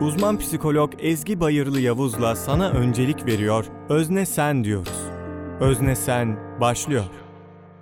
Uzman psikolog Ezgi Bayırlı Yavuz'la sana öncelik veriyor. Özne Sen diyoruz. Özne Sen başlıyor.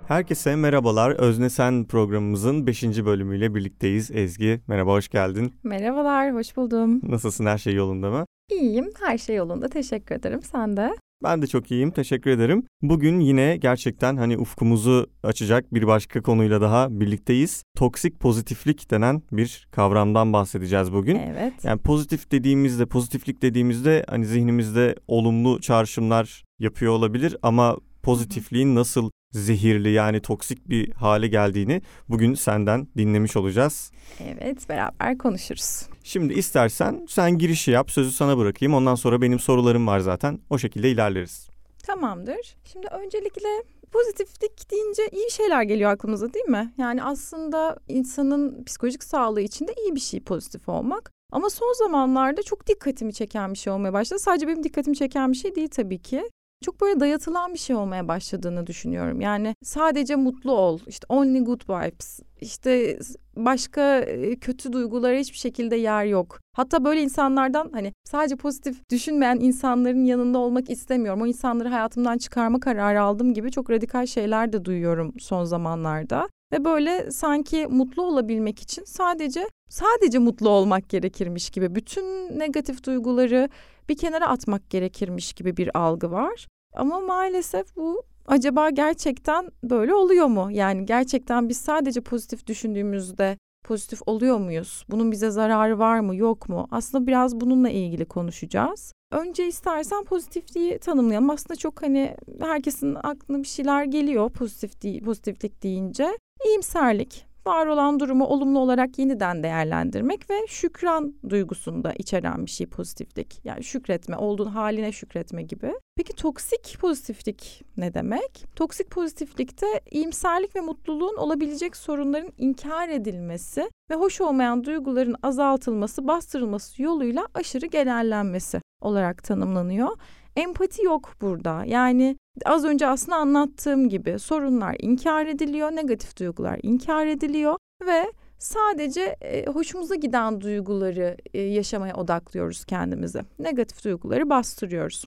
Herkese merhabalar. Özne Sen programımızın 5. bölümüyle birlikteyiz. Ezgi merhaba hoş geldin. Merhabalar, hoş buldum. Nasılsın her şey yolunda mı? İyiyim, her şey yolunda. Teşekkür ederim. Sen de? Ben de çok iyiyim. Teşekkür ederim. Bugün yine gerçekten hani ufkumuzu açacak bir başka konuyla daha birlikteyiz. Toksik pozitiflik denen bir kavramdan bahsedeceğiz bugün. Evet. Yani pozitif dediğimizde, pozitiflik dediğimizde hani zihnimizde olumlu çağrışımlar yapıyor olabilir ama pozitifliğin nasıl zehirli yani toksik bir hale geldiğini bugün senden dinlemiş olacağız. Evet, beraber konuşuruz. Şimdi istersen sen girişi yap, sözü sana bırakayım. Ondan sonra benim sorularım var zaten. O şekilde ilerleriz. Tamamdır. Şimdi öncelikle pozitiflik deyince iyi şeyler geliyor aklımıza değil mi? Yani aslında insanın psikolojik sağlığı için de iyi bir şey pozitif olmak. Ama son zamanlarda çok dikkatimi çeken bir şey olmaya başladı. Sadece benim dikkatimi çeken bir şey değil tabii ki çok böyle dayatılan bir şey olmaya başladığını düşünüyorum. Yani sadece mutlu ol, işte only good vibes, işte başka kötü duygulara hiçbir şekilde yer yok. Hatta böyle insanlardan hani sadece pozitif düşünmeyen insanların yanında olmak istemiyorum. O insanları hayatımdan çıkarma kararı aldım gibi çok radikal şeyler de duyuyorum son zamanlarda. Ve böyle sanki mutlu olabilmek için sadece sadece mutlu olmak gerekirmiş gibi bütün negatif duyguları bir kenara atmak gerekirmiş gibi bir algı var. Ama maalesef bu acaba gerçekten böyle oluyor mu? Yani gerçekten biz sadece pozitif düşündüğümüzde pozitif oluyor muyuz? Bunun bize zararı var mı, yok mu? Aslında biraz bununla ilgili konuşacağız. Önce istersen pozitifliği tanımlayalım. Aslında çok hani herkesin aklına bir şeyler geliyor pozitif değil, pozitiflik deyince. İyimserlik, var olan durumu olumlu olarak yeniden değerlendirmek ve şükran duygusunu da içeren bir şey pozitiflik. Yani şükretme, olduğun haline şükretme gibi. Peki toksik pozitiflik ne demek? Toksik pozitiflikte iyimserlik ve mutluluğun olabilecek sorunların inkar edilmesi ve hoş olmayan duyguların azaltılması, bastırılması yoluyla aşırı genellenmesi olarak tanımlanıyor. Empati yok burada. Yani az önce aslında anlattığım gibi sorunlar inkar ediliyor, negatif duygular inkar ediliyor ve sadece e, hoşumuza giden duyguları e, yaşamaya odaklıyoruz kendimizi. Negatif duyguları bastırıyoruz.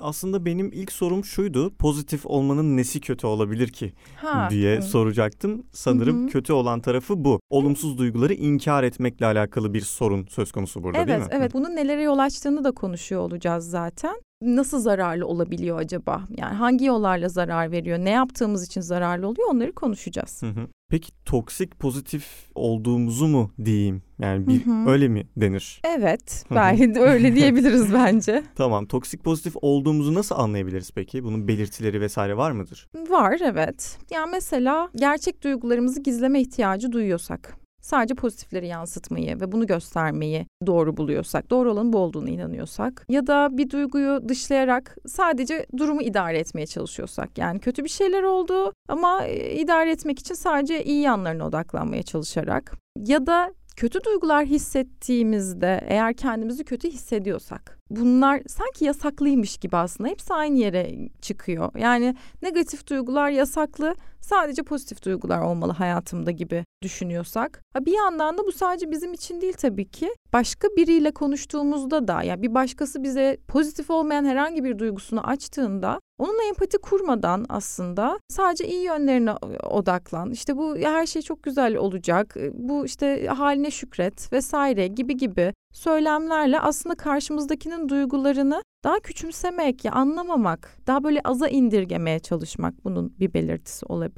Aslında benim ilk sorum şuydu. Pozitif olmanın nesi kötü olabilir ki ha. diye Hı. soracaktım. Sanırım Hı-hı. kötü olan tarafı bu. Olumsuz duyguları inkar etmekle alakalı bir sorun söz konusu burada evet, değil mi? Evet, evet. Bunun nelere yol açtığını da konuşuyor olacağız zaten nasıl zararlı olabiliyor acaba? Yani hangi yollarla zarar veriyor? Ne yaptığımız için zararlı oluyor? Onları konuşacağız. Hı hı. Peki toksik pozitif olduğumuzu mu diyeyim? Yani bir hı hı. öyle mi denir? Evet, belki de öyle diyebiliriz bence. Tamam. Toksik pozitif olduğumuzu nasıl anlayabiliriz peki? Bunun belirtileri vesaire var mıdır? Var, evet. Yani mesela gerçek duygularımızı gizleme ihtiyacı duyuyorsak sadece pozitifleri yansıtmayı ve bunu göstermeyi doğru buluyorsak, doğru olanın bu olduğunu inanıyorsak ya da bir duyguyu dışlayarak sadece durumu idare etmeye çalışıyorsak yani kötü bir şeyler oldu ama e, idare etmek için sadece iyi yanlarına odaklanmaya çalışarak ya da kötü duygular hissettiğimizde eğer kendimizi kötü hissediyorsak bunlar sanki yasaklıymış gibi aslında hepsi aynı yere çıkıyor. Yani negatif duygular yasaklı sadece pozitif duygular olmalı hayatımda gibi düşünüyorsak. Bir yandan da bu sadece bizim için değil tabii ki. Başka biriyle konuştuğumuzda da yani bir başkası bize pozitif olmayan herhangi bir duygusunu açtığında Onunla empati kurmadan aslında sadece iyi yönlerine odaklan. İşte bu her şey çok güzel olacak. Bu işte haline şükret vesaire gibi gibi söylemlerle aslında karşımızdakinin duygularını daha küçümsemek, ya anlamamak, daha böyle aza indirgemeye çalışmak bunun bir belirtisi olabilir.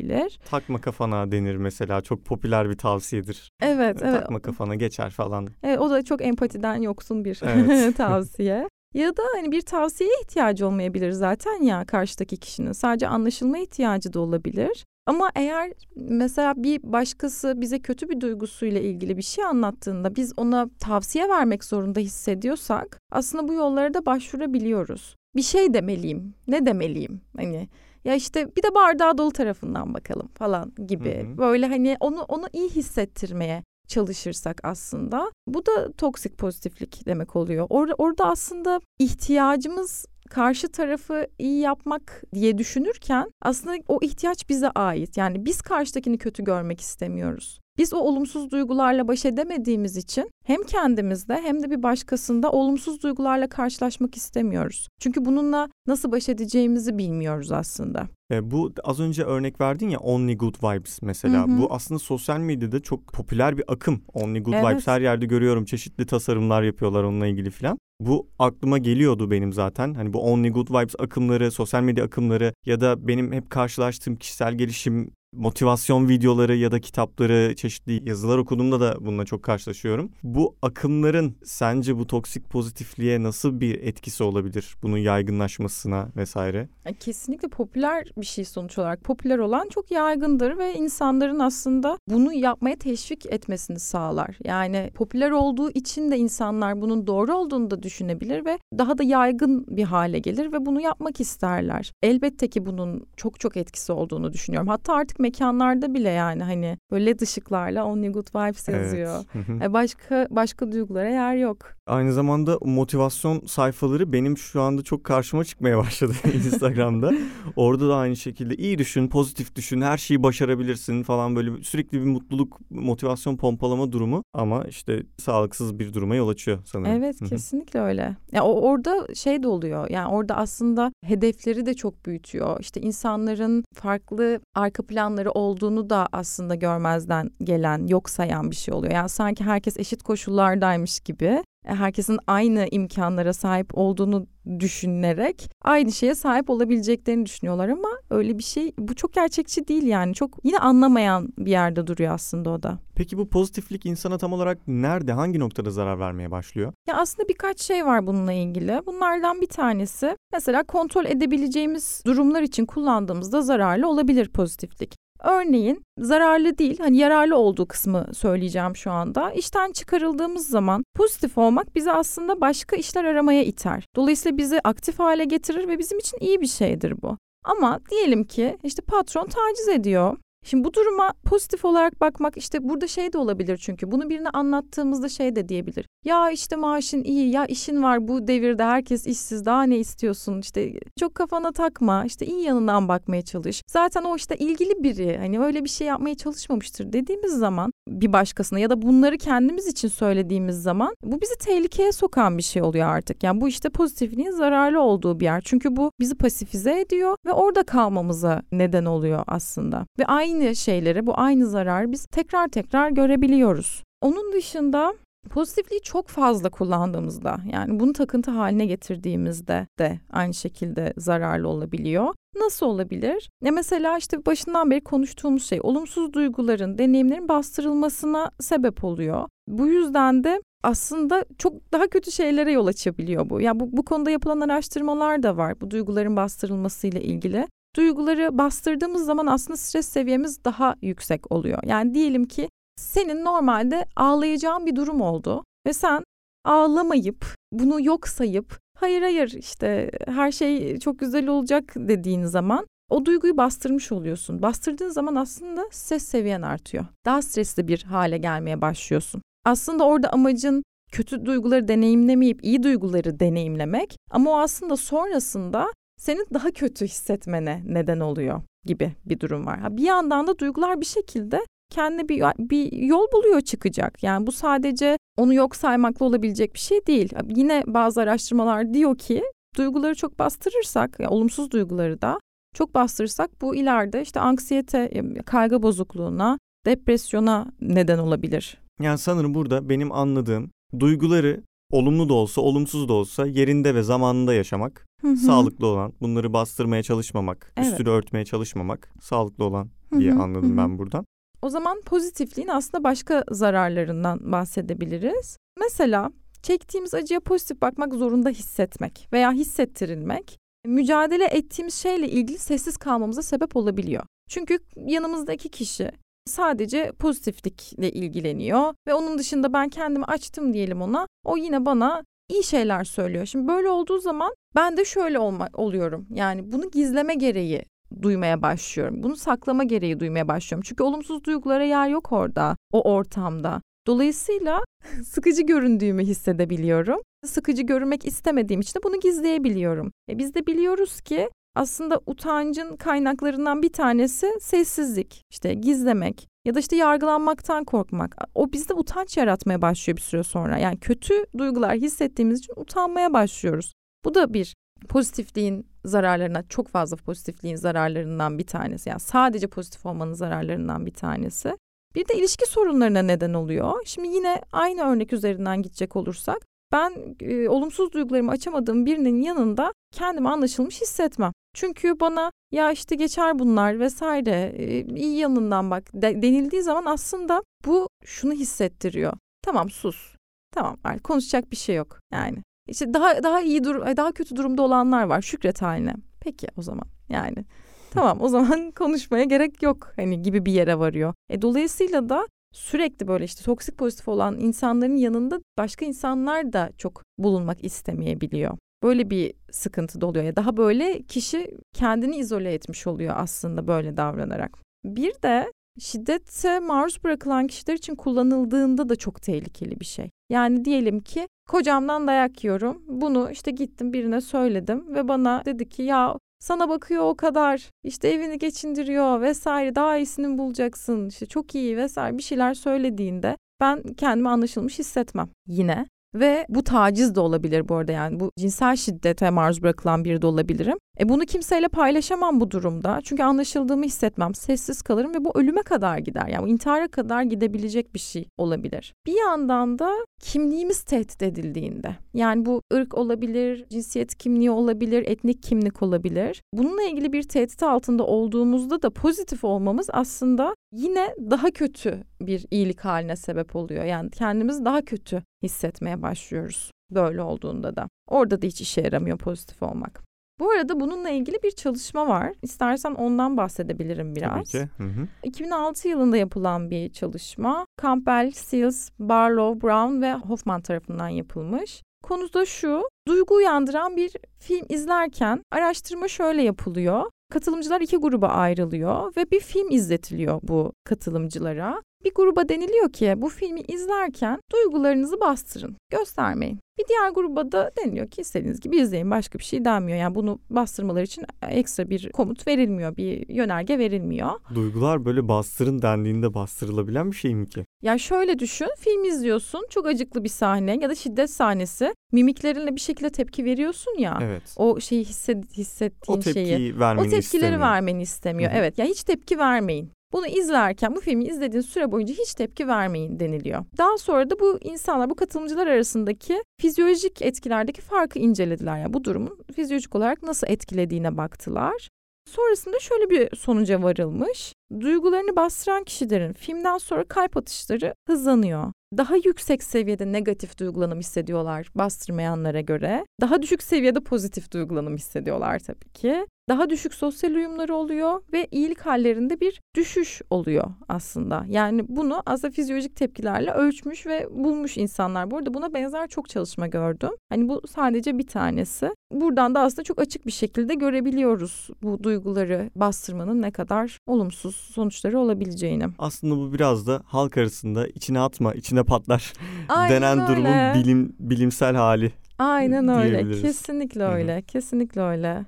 Takma kafana denir mesela çok popüler bir tavsiyedir. Evet, evet. Takma kafana geçer falan. Evet, o da çok empatiden yoksun bir evet. tavsiye. Ya da hani bir tavsiyeye ihtiyacı olmayabilir zaten ya karşıdaki kişinin. Sadece anlaşılma ihtiyacı da olabilir. Ama eğer mesela bir başkası bize kötü bir duygusuyla ilgili bir şey anlattığında biz ona tavsiye vermek zorunda hissediyorsak aslında bu yollara da başvurabiliyoruz. Bir şey demeliyim. Ne demeliyim? Hani ya işte bir de bardağı dolu tarafından bakalım falan gibi. Hı hı. Böyle hani onu onu iyi hissettirmeye çalışırsak aslında bu da toksik pozitiflik demek oluyor. Orada orada aslında ihtiyacımız karşı tarafı iyi yapmak diye düşünürken aslında o ihtiyaç bize ait. Yani biz karşıdakini kötü görmek istemiyoruz. Biz o olumsuz duygularla baş edemediğimiz için hem kendimizde hem de bir başkasında olumsuz duygularla karşılaşmak istemiyoruz. Çünkü bununla nasıl baş edeceğimizi bilmiyoruz aslında. E, bu az önce örnek verdin ya Only Good Vibes mesela. Hı hı. Bu aslında sosyal medyada çok popüler bir akım. Only Good evet. Vibes her yerde görüyorum. Çeşitli tasarımlar yapıyorlar onunla ilgili falan. Bu aklıma geliyordu benim zaten. Hani bu Only Good Vibes akımları, sosyal medya akımları ya da benim hep karşılaştığım kişisel gelişim motivasyon videoları ya da kitapları, çeşitli yazılar okuduğumda da bununla çok karşılaşıyorum. Bu akımların sence bu toksik pozitifliğe nasıl bir etkisi olabilir? Bunun yaygınlaşmasına vesaire? Kesinlikle popüler bir şey sonuç olarak. Popüler olan çok yaygındır ve insanların aslında bunu yapmaya teşvik etmesini sağlar. Yani popüler olduğu için de insanlar bunun doğru olduğunu da düşünebilir ve daha da yaygın bir hale gelir ve bunu yapmak isterler. Elbette ki bunun çok çok etkisi olduğunu düşünüyorum. Hatta artık mekanlarda bile yani hani böyle led ışıklarla Only Good Vibes yazıyor. Evet. başka başka duygulara yer yok. Aynı zamanda motivasyon sayfaları benim şu anda çok karşıma çıkmaya başladı Instagram'da. Orada da aynı şekilde iyi düşün, pozitif düşün, her şeyi başarabilirsin falan böyle sürekli bir mutluluk, motivasyon pompalama durumu ama işte sağlıksız bir duruma yol açıyor sanırım. Evet, kesinlikle öyle. Ya o orada şey de oluyor. Yani orada aslında hedefleri de çok büyütüyor. İşte insanların farklı arka planları olduğunu da aslında görmezden gelen, yok sayan bir şey oluyor. Yani sanki herkes eşit koşullardaymış gibi herkesin aynı imkanlara sahip olduğunu düşünerek aynı şeye sahip olabileceklerini düşünüyorlar ama öyle bir şey bu çok gerçekçi değil yani çok yine anlamayan bir yerde duruyor aslında o da. Peki bu pozitiflik insana tam olarak nerede hangi noktada zarar vermeye başlıyor? Ya aslında birkaç şey var bununla ilgili. Bunlardan bir tanesi mesela kontrol edebileceğimiz durumlar için kullandığımızda zararlı olabilir pozitiflik. Örneğin zararlı değil hani yararlı olduğu kısmı söyleyeceğim şu anda. İşten çıkarıldığımız zaman pozitif olmak bizi aslında başka işler aramaya iter. Dolayısıyla bizi aktif hale getirir ve bizim için iyi bir şeydir bu. Ama diyelim ki işte patron taciz ediyor Şimdi bu duruma pozitif olarak bakmak işte burada şey de olabilir çünkü bunu birine anlattığımızda şey de diyebilir. Ya işte maaşın iyi ya işin var bu devirde herkes işsiz daha ne istiyorsun işte çok kafana takma işte iyi yanından bakmaya çalış. Zaten o işte ilgili biri hani öyle bir şey yapmaya çalışmamıştır dediğimiz zaman bir başkasına ya da bunları kendimiz için söylediğimiz zaman bu bizi tehlikeye sokan bir şey oluyor artık. Yani bu işte pozitifliğin zararlı olduğu bir yer. Çünkü bu bizi pasifize ediyor ve orada kalmamıza neden oluyor aslında. Ve aynı şeyleri bu aynı zararı biz tekrar tekrar görebiliyoruz. Onun dışında Pozitifliği çok fazla kullandığımızda yani bunu takıntı haline getirdiğimizde de aynı şekilde zararlı olabiliyor. Nasıl olabilir? Ya mesela işte başından beri konuştuğumuz şey olumsuz duyguların, deneyimlerin bastırılmasına sebep oluyor. Bu yüzden de aslında çok daha kötü şeylere yol açabiliyor bu. Ya yani bu, bu konuda yapılan araştırmalar da var bu duyguların bastırılmasıyla ilgili. Duyguları bastırdığımız zaman aslında stres seviyemiz daha yüksek oluyor. Yani diyelim ki senin normalde ağlayacağın bir durum oldu ve sen ağlamayıp bunu yok sayıp hayır hayır işte her şey çok güzel olacak dediğin zaman o duyguyu bastırmış oluyorsun. Bastırdığın zaman aslında stres seviyen artıyor. Daha stresli bir hale gelmeye başlıyorsun. Aslında orada amacın kötü duyguları deneyimlemeyip iyi duyguları deneyimlemek ama o aslında sonrasında senin daha kötü hissetmene neden oluyor gibi bir durum var. Bir yandan da duygular bir şekilde kendi bir, bir yol buluyor çıkacak. Yani bu sadece onu yok saymakla olabilecek bir şey değil. Yine bazı araştırmalar diyor ki duyguları çok bastırırsak, yani olumsuz duyguları da çok bastırırsak bu ileride işte anksiyete, kaygı bozukluğuna, depresyona neden olabilir. Yani sanırım burada benim anladığım duyguları olumlu da olsa, olumsuz da olsa yerinde ve zamanında yaşamak, sağlıklı olan, bunları bastırmaya çalışmamak, evet. üstünü örtmeye çalışmamak, sağlıklı olan diye anladım ben buradan. O zaman pozitifliğin aslında başka zararlarından bahsedebiliriz. Mesela çektiğimiz acıya pozitif bakmak zorunda hissetmek veya hissettirilmek mücadele ettiğimiz şeyle ilgili sessiz kalmamıza sebep olabiliyor. Çünkü yanımızdaki kişi sadece pozitiflikle ilgileniyor ve onun dışında ben kendimi açtım diyelim ona. O yine bana iyi şeyler söylüyor. Şimdi böyle olduğu zaman ben de şöyle olma, oluyorum. Yani bunu gizleme gereği duymaya başlıyorum. Bunu saklama gereği duymaya başlıyorum. Çünkü olumsuz duygulara yer yok orada, o ortamda. Dolayısıyla sıkıcı göründüğümü hissedebiliyorum. Sıkıcı görünmek istemediğim için de bunu gizleyebiliyorum. E biz de biliyoruz ki aslında utancın kaynaklarından bir tanesi sessizlik, işte gizlemek ya da işte yargılanmaktan korkmak. O bizde utanç yaratmaya başlıyor bir süre sonra. Yani kötü duygular hissettiğimiz için utanmaya başlıyoruz. Bu da bir pozitifliğin zararlarına çok fazla pozitifliğin zararlarından bir tanesi. Yani sadece pozitif olmanın zararlarından bir tanesi. Bir de ilişki sorunlarına neden oluyor. Şimdi yine aynı örnek üzerinden gidecek olursak ben e, olumsuz duygularımı açamadığım birinin yanında kendimi anlaşılmış hissetmem. Çünkü bana ya işte geçer bunlar vesaire e, iyi yanından bak de, denildiği zaman aslında bu şunu hissettiriyor. Tamam sus. Tamam artık konuşacak bir şey yok yani. İşte daha daha iyi dur daha kötü durumda olanlar var şükret haline. Peki o zaman yani tamam o zaman konuşmaya gerek yok hani gibi bir yere varıyor. E, dolayısıyla da sürekli böyle işte toksik pozitif olan insanların yanında başka insanlar da çok bulunmak istemeyebiliyor. Böyle bir sıkıntı da oluyor. Ya daha böyle kişi kendini izole etmiş oluyor aslında böyle davranarak. Bir de şiddete maruz bırakılan kişiler için kullanıldığında da çok tehlikeli bir şey. Yani diyelim ki kocamdan dayak yiyorum. Bunu işte gittim birine söyledim ve bana dedi ki ya sana bakıyor o kadar işte evini geçindiriyor vesaire daha iyisini bulacaksın işte çok iyi vesaire bir şeyler söylediğinde ben kendimi anlaşılmış hissetmem yine. Ve bu taciz de olabilir bu arada yani bu cinsel şiddete maruz bırakılan biri de olabilirim. E bunu kimseyle paylaşamam bu durumda. Çünkü anlaşıldığımı hissetmem. Sessiz kalırım ve bu ölüme kadar gider. Yani intihara kadar gidebilecek bir şey olabilir. Bir yandan da kimliğimiz tehdit edildiğinde. Yani bu ırk olabilir, cinsiyet kimliği olabilir, etnik kimlik olabilir. Bununla ilgili bir tehdit altında olduğumuzda da pozitif olmamız aslında yine daha kötü bir iyilik haline sebep oluyor. Yani kendimizi daha kötü hissetmeye başlıyoruz böyle olduğunda da. Orada da hiç işe yaramıyor pozitif olmak. Bu arada bununla ilgili bir çalışma var. İstersen ondan bahsedebilirim biraz. Tabii ki. Hı hı. 2006 yılında yapılan bir çalışma. Campbell, Seals, Barlow, Brown ve Hoffman tarafından yapılmış. Konu da şu, duygu uyandıran bir film izlerken araştırma şöyle yapılıyor. Katılımcılar iki gruba ayrılıyor ve bir film izletiliyor bu katılımcılara. Bir gruba deniliyor ki bu filmi izlerken duygularınızı bastırın, göstermeyin. Bir diğer gruba da deniliyor ki istediğiniz gibi izleyin başka bir şey denmiyor. Yani bunu bastırmaları için ekstra bir komut verilmiyor, bir yönerge verilmiyor. Duygular böyle bastırın dendiğinde bastırılabilen bir şey mi ki? Ya şöyle düşün, film izliyorsun, çok acıklı bir sahne ya da şiddet sahnesi. Mimiklerinle bir şekilde tepki veriyorsun ya. Evet. O şeyi hisset, hissettiğin O tepkiyi şeyi. vermeni O tepkileri istemiyor. vermeni istemiyor. Hı hı. Evet. Ya hiç tepki vermeyin. Bunu izlerken bu filmi izlediğin süre boyunca hiç tepki vermeyin deniliyor. Daha sonra da bu insanlar, bu katılımcılar arasındaki fizyolojik etkilerdeki farkı incelediler. Yani bu durumun fizyolojik olarak nasıl etkilediğine baktılar. Sonrasında şöyle bir sonuca varılmış. Duygularını bastıran kişilerin filmden sonra kalp atışları hızlanıyor. Daha yüksek seviyede negatif duygulanım hissediyorlar bastırmayanlara göre. Daha düşük seviyede pozitif duygulanım hissediyorlar tabii ki. Daha düşük sosyal uyumları oluyor ve iyilik hallerinde bir düşüş oluyor aslında. Yani bunu aslında fizyolojik tepkilerle ölçmüş ve bulmuş insanlar. Bu arada buna benzer çok çalışma gördüm. Hani bu sadece bir tanesi. Buradan da aslında çok açık bir şekilde görebiliyoruz bu duyguları bastırmanın ne kadar olumsuz sonuçları olabileceğini. Aslında bu biraz da halk arasında içine atma, içine patlar Aynen denen öyle. durumun bilim bilimsel hali. Aynen öyle. Kesinlikle öyle. Kesinlikle öyle.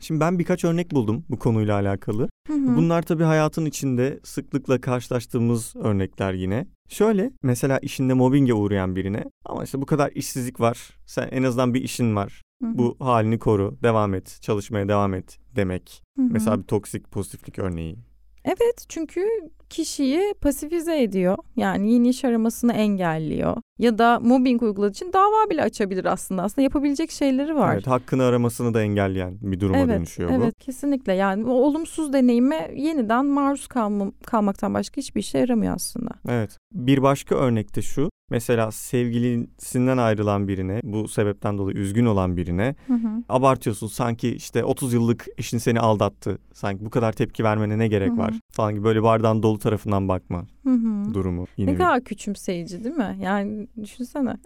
Şimdi ben birkaç örnek buldum bu konuyla alakalı. Hı hı. Bunlar tabii hayatın içinde sıklıkla karşılaştığımız örnekler yine. Şöyle mesela işinde mobbinge uğrayan birine ama işte bu kadar işsizlik var. Sen en azından bir işin var. Hı hı. Bu halini koru, devam et, çalışmaya devam et demek. Hı hı. Mesela bir toksik pozitiflik örneği. Evet çünkü kişiyi pasifize ediyor. Yani yeni iş aramasını engelliyor. Ya da mobbing uyguladığı için dava bile açabilir aslında. Aslında yapabilecek şeyleri var. Evet, hakkını aramasını da engelleyen bir duruma evet, dönüşüyor bu. evet kesinlikle. Yani o olumsuz deneyime yeniden maruz kalma, kalmaktan başka hiçbir işe yaramıyor aslında. Evet. Bir başka örnek de şu. Mesela sevgilisinden ayrılan birine, bu sebepten dolayı üzgün olan birine Hı hı. abartıyorsun. Sanki işte 30 yıllık eşin seni aldattı. Sanki bu kadar tepki vermene ne gerek Hı hı. var falan gibi böyle bardağın dolu tarafından bakma Hı hı. durumu. Yine Ne bir- kadar küçümseyici değil mi? Yani düşünsene.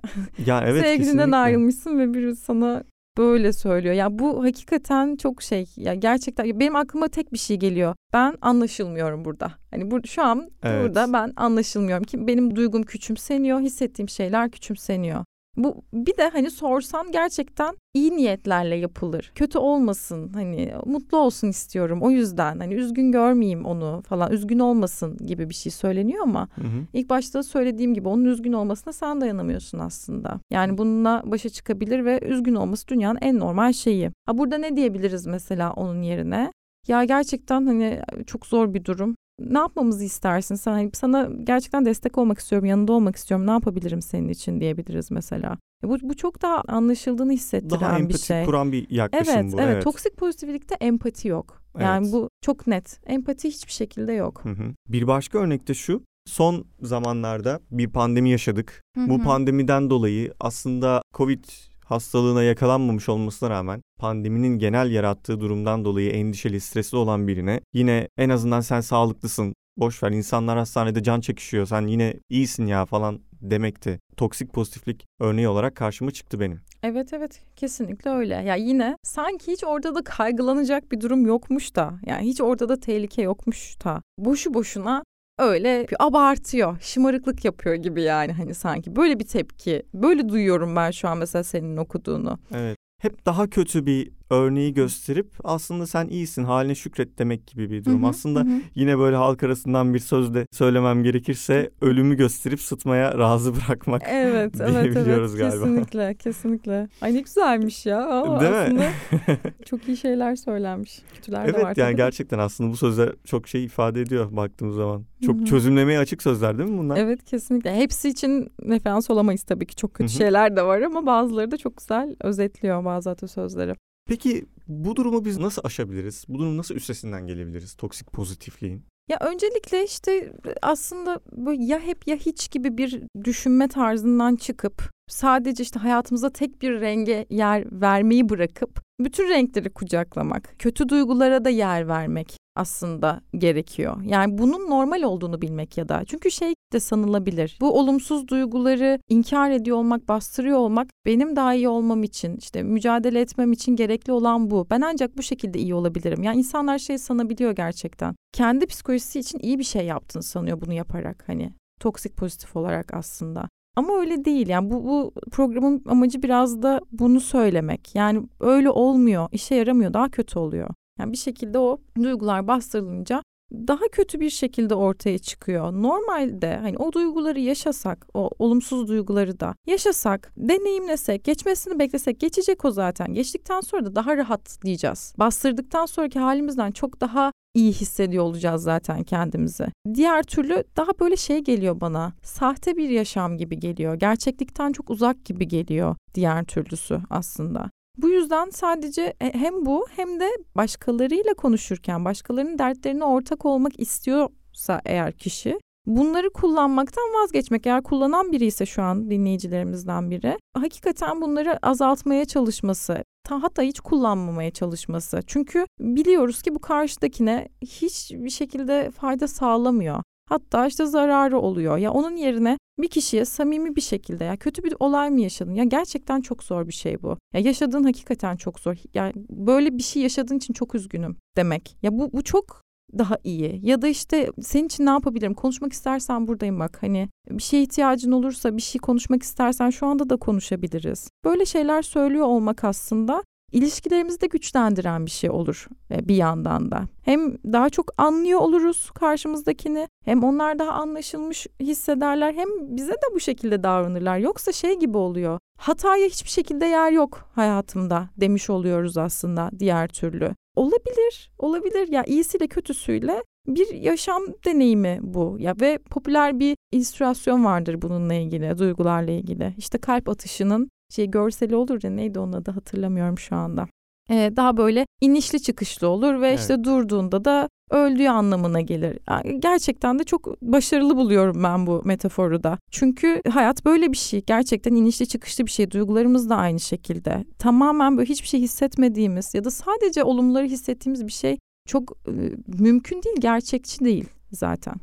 Ya evet Sevgilinden kesinlikle. ayrılmışsın ve biri sana böyle söylüyor. Ya bu hakikaten çok şey. Ya gerçekten ya benim aklıma tek bir şey geliyor. Ben anlaşılmıyorum burada. Hani bu şu an Evet. burada ben anlaşılmıyorum ki benim duygum küçümseniyor, hissettiğim şeyler küçümseniyor. Bu bir de hani sorsan gerçekten iyi niyetlerle yapılır. Kötü olmasın hani mutlu olsun istiyorum o yüzden hani üzgün görmeyeyim onu falan üzgün olmasın gibi bir şey söyleniyor ama Hı hı. ilk başta söylediğim gibi onun üzgün olmasına sen dayanamıyorsun aslında. Yani bununla başa çıkabilir ve üzgün olması dünyanın en normal şeyi. Ha burada ne diyebiliriz mesela onun yerine? Ya gerçekten hani çok zor bir durum. Ne yapmamızı istersin sen? Hani sana gerçekten destek olmak istiyorum, yanında olmak istiyorum. Ne yapabilirim senin için diyebiliriz mesela. E bu, bu çok daha anlaşıldığını hissettiren Daha bir empati şey. kuran bir yaklaşım Evet, bu. evet. Toksik pozitiflikte empati yok. Yani Evet. bu çok net. Empati hiçbir şekilde yok. Hı hı. Bir başka örnek de şu. Son zamanlarda bir pandemi yaşadık. Hı Bu hı. pandemiden dolayı aslında Covid hastalığına yakalanmamış olmasına rağmen pandeminin genel yarattığı durumdan dolayı endişeli, stresli olan birine yine en azından sen sağlıklısın, boş ver insanlar hastanede can çekişiyor, sen yine iyisin ya falan demekti. Toksik pozitiflik örneği olarak karşıma çıktı benim. Evet evet kesinlikle öyle. Ya yine sanki hiç orada da kaygılanacak bir durum yokmuş da. Yani hiç orada da tehlike yokmuş da. Boşu boşuna öyle abartıyor. Şımarıklık yapıyor gibi yani hani sanki. Böyle bir tepki. Böyle duyuyorum ben şu an mesela senin okuduğunu. Evet. Hep daha kötü bir örneği gösterip aslında sen iyisin haline şükret demek gibi bir durum. Hı hı, aslında hı yine böyle halk arasından bir sözle söylemem gerekirse ölümü gösterip sıtmaya razı bırakmak. Evet, evet, diyebiliyoruz evet. galiba. Kesinlikle, kesinlikle. Ay ne güzelmiş ya. Aa, Değil aslında mi? çok iyi şeyler söylenmiş. Kötüler de var evet yani tabii. gerçekten aslında bu sözler çok şey ifade ediyor baktığımız zaman. Çok Hı hı. çözümlemeye açık sözler değil mi bunlar? Evet kesinlikle. Hepsi için referans olamayız tabii ki. Çok kötü Hı hı. şeyler de var ama bazıları da çok güzel özetliyor bazı atasözleri. Peki bu durumu biz nasıl aşabiliriz? Bu durumu nasıl üstesinden gelebiliriz toksik pozitifliğin? Ya öncelikle işte aslında böyle ya hep ya hiç gibi bir düşünme tarzından çıkıp sadece işte hayatımıza tek bir renge yer vermeyi bırakıp bütün renkleri kucaklamak, kötü duygulara da yer vermek aslında gerekiyor. Yani bunun normal olduğunu bilmek ya da çünkü şey de sanılabilir. Bu olumsuz duyguları inkar ediyor olmak, bastırıyor olmak benim daha iyi olmam için, işte mücadele etmem için gerekli olan bu. Ben ancak bu şekilde iyi olabilirim. Yani insanlar şey sanabiliyor gerçekten. Kendi psikolojisi için iyi bir şey yaptığını sanıyor bunu yaparak hani toksik pozitif olarak aslında. Ama öyle değil yani bu, bu programın amacı biraz da bunu söylemek. Yani öyle olmuyor, işe yaramıyor, daha kötü oluyor. Yani bir şekilde o duygular bastırılınca daha kötü bir şekilde ortaya çıkıyor. Normalde hani o duyguları yaşasak, o olumsuz duyguları da yaşasak, deneyimlesek, geçmesini beklesek geçecek o zaten. Geçtikten sonra da daha rahat diyeceğiz. Bastırdıktan sonraki halimizden çok daha iyi hissediyor olacağız zaten kendimizi. Diğer türlü daha böyle şey geliyor bana. Sahte bir yaşam gibi geliyor. Gerçeklikten çok uzak gibi geliyor diğer türlüsü aslında. Bu yüzden sadece e, hem bu hem de başkalarıyla konuşurken başkalarının dertlerine ortak olmak istiyorsa eğer kişi bunları kullanmaktan vazgeçmek. Eğer kullanan biri ise şu an dinleyicilerimizden biri hakikaten bunları azaltmaya çalışması ta- hatta hiç kullanmamaya çalışması. Çünkü biliyoruz ki bu karşıdakine hiçbir şekilde fayda sağlamıyor. Hatta işte zararı oluyor. Ya onun yerine bir kişiye samimi bir şekilde ya kötü bir olay mı yaşadın? Ya gerçekten çok zor bir şey bu. Ya yaşadığın hakikaten çok zor. Yani böyle bir şey yaşadığın için çok üzgünüm demek. Ya bu bu çok daha iyi. Ya da işte senin için ne yapabilirim? Konuşmak istersen buradayım bak. Hani bir şeye ihtiyacın olursa, bir şey konuşmak istersen şu anda da konuşabiliriz. Böyle şeyler söylüyor olmak aslında ilişkilerimizi de güçlendiren bir şey olur e, bir yandan da. Hem daha çok anlıyor oluruz karşımızdakini hem onlar daha anlaşılmış hissederler hem bize de bu şekilde davranırlar. Yoksa şey gibi oluyor hataya hiçbir şekilde yer yok hayatımda demiş oluyoruz aslında diğer türlü. Olabilir, olabilir. Ya iyisiyle kötüsüyle bir yaşam deneyimi bu. Ya ve popüler bir illüstrasyon vardır bununla ilgili, duygularla ilgili. İşte kalp atışının şey görseli olur ya neydi onun adı hatırlamıyorum şu anda. Ee, daha böyle inişli çıkışlı olur ve Evet. işte durduğunda da öldüğü anlamına gelir. Gerçekten de çok başarılı buluyorum ben bu metaforu da. Çünkü hayat böyle bir şey. Gerçekten inişli çıkışlı bir şey. Duygularımız da aynı şekilde. Tamamen böyle hiçbir şey hissetmediğimiz ya da sadece olumluları hissettiğimiz bir şey çok e, mümkün değil, gerçekçi değil zaten.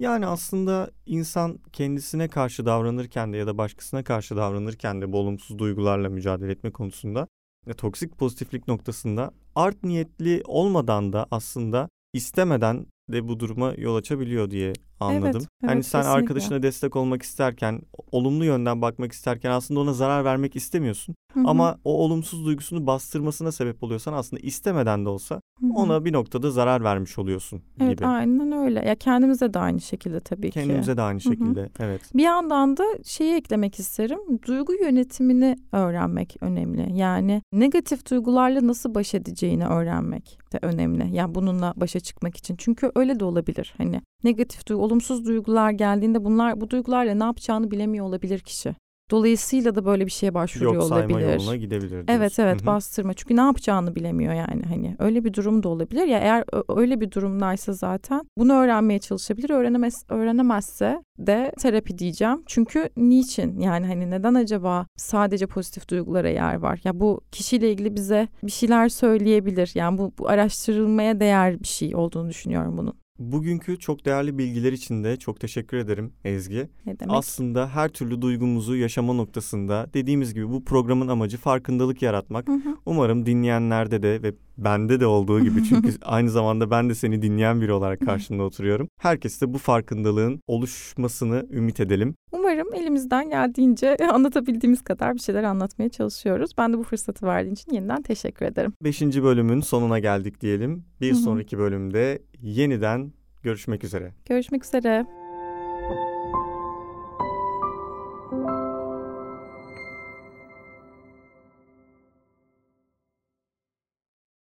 Yani aslında insan kendisine karşı davranırken de ya da başkasına karşı davranırken de bu olumsuz duygularla mücadele etme konusunda ve toksik pozitiflik noktasında art niyetli olmadan da aslında istemeden de bu duruma yol açabiliyor diye anladım. Evet, hani evet, sen kesinlikle. arkadaşına destek olmak isterken, olumlu yönden bakmak isterken aslında ona zarar vermek istemiyorsun. Hı hı, Ama o olumsuz duygusunu bastırmasına sebep oluyorsan aslında istemeden de olsa hı hı. ona bir noktada zarar vermiş oluyorsun Evet gibi. aynen öyle. Ya kendimize de aynı şekilde tabii ki. Kendimize de aynı şekilde. Evet. Bir yandan da şeyi eklemek isterim. Duygu yönetimini öğrenmek önemli. Yani negatif duygularla nasıl baş edeceğini öğrenmek de önemli. Yani bununla başa çıkmak için. Çünkü öyle de olabilir. Hani negatif duygu, olumsuz duygular geldiğinde bunlar bu duygularla ne yapacağını bilemiyor olabilir kişi. Dolayısıyla da böyle bir şeye başvuruyor Yok sayma olabilir. yoluna gidebilir diyorsun. Evet evet Hı hı. bastırma. Çünkü ne yapacağını bilemiyor yani hani. Öyle bir durum da olabilir. Ya eğer öyle bir durumdaysa zaten bunu öğrenmeye çalışabilir. Öğrenemez öğrenemezse de terapi diyeceğim. Çünkü niçin? Yani hani neden acaba sadece pozitif duygulara yer var? Ya bu kişiyle ilgili bize bir şeyler söyleyebilir. Yani bu, bu araştırılmaya değer bir şey olduğunu düşünüyorum bunun Bugünkü çok değerli bilgiler için de çok teşekkür ederim Ezgi. ne demek Aslında her türlü duygumuzu yaşama noktasında dediğimiz gibi bu programın amacı farkındalık yaratmak. Hı hı. Umarım dinleyenlerde de ve bende de olduğu gibi çünkü aynı zamanda ben de seni dinleyen biri olarak karşında oturuyorum. Herkeste bu farkındalığın oluşmasını ümit edelim. Umarım elimizden geldiğince anlatabildiğimiz kadar bir şeyler anlatmaya çalışıyoruz. Ben de bu fırsatı verdiğin için yeniden teşekkür ederim. Beşinci bölümün sonuna geldik diyelim. Bir sonraki bölümde yeniden görüşmek üzere. Görüşmek üzere.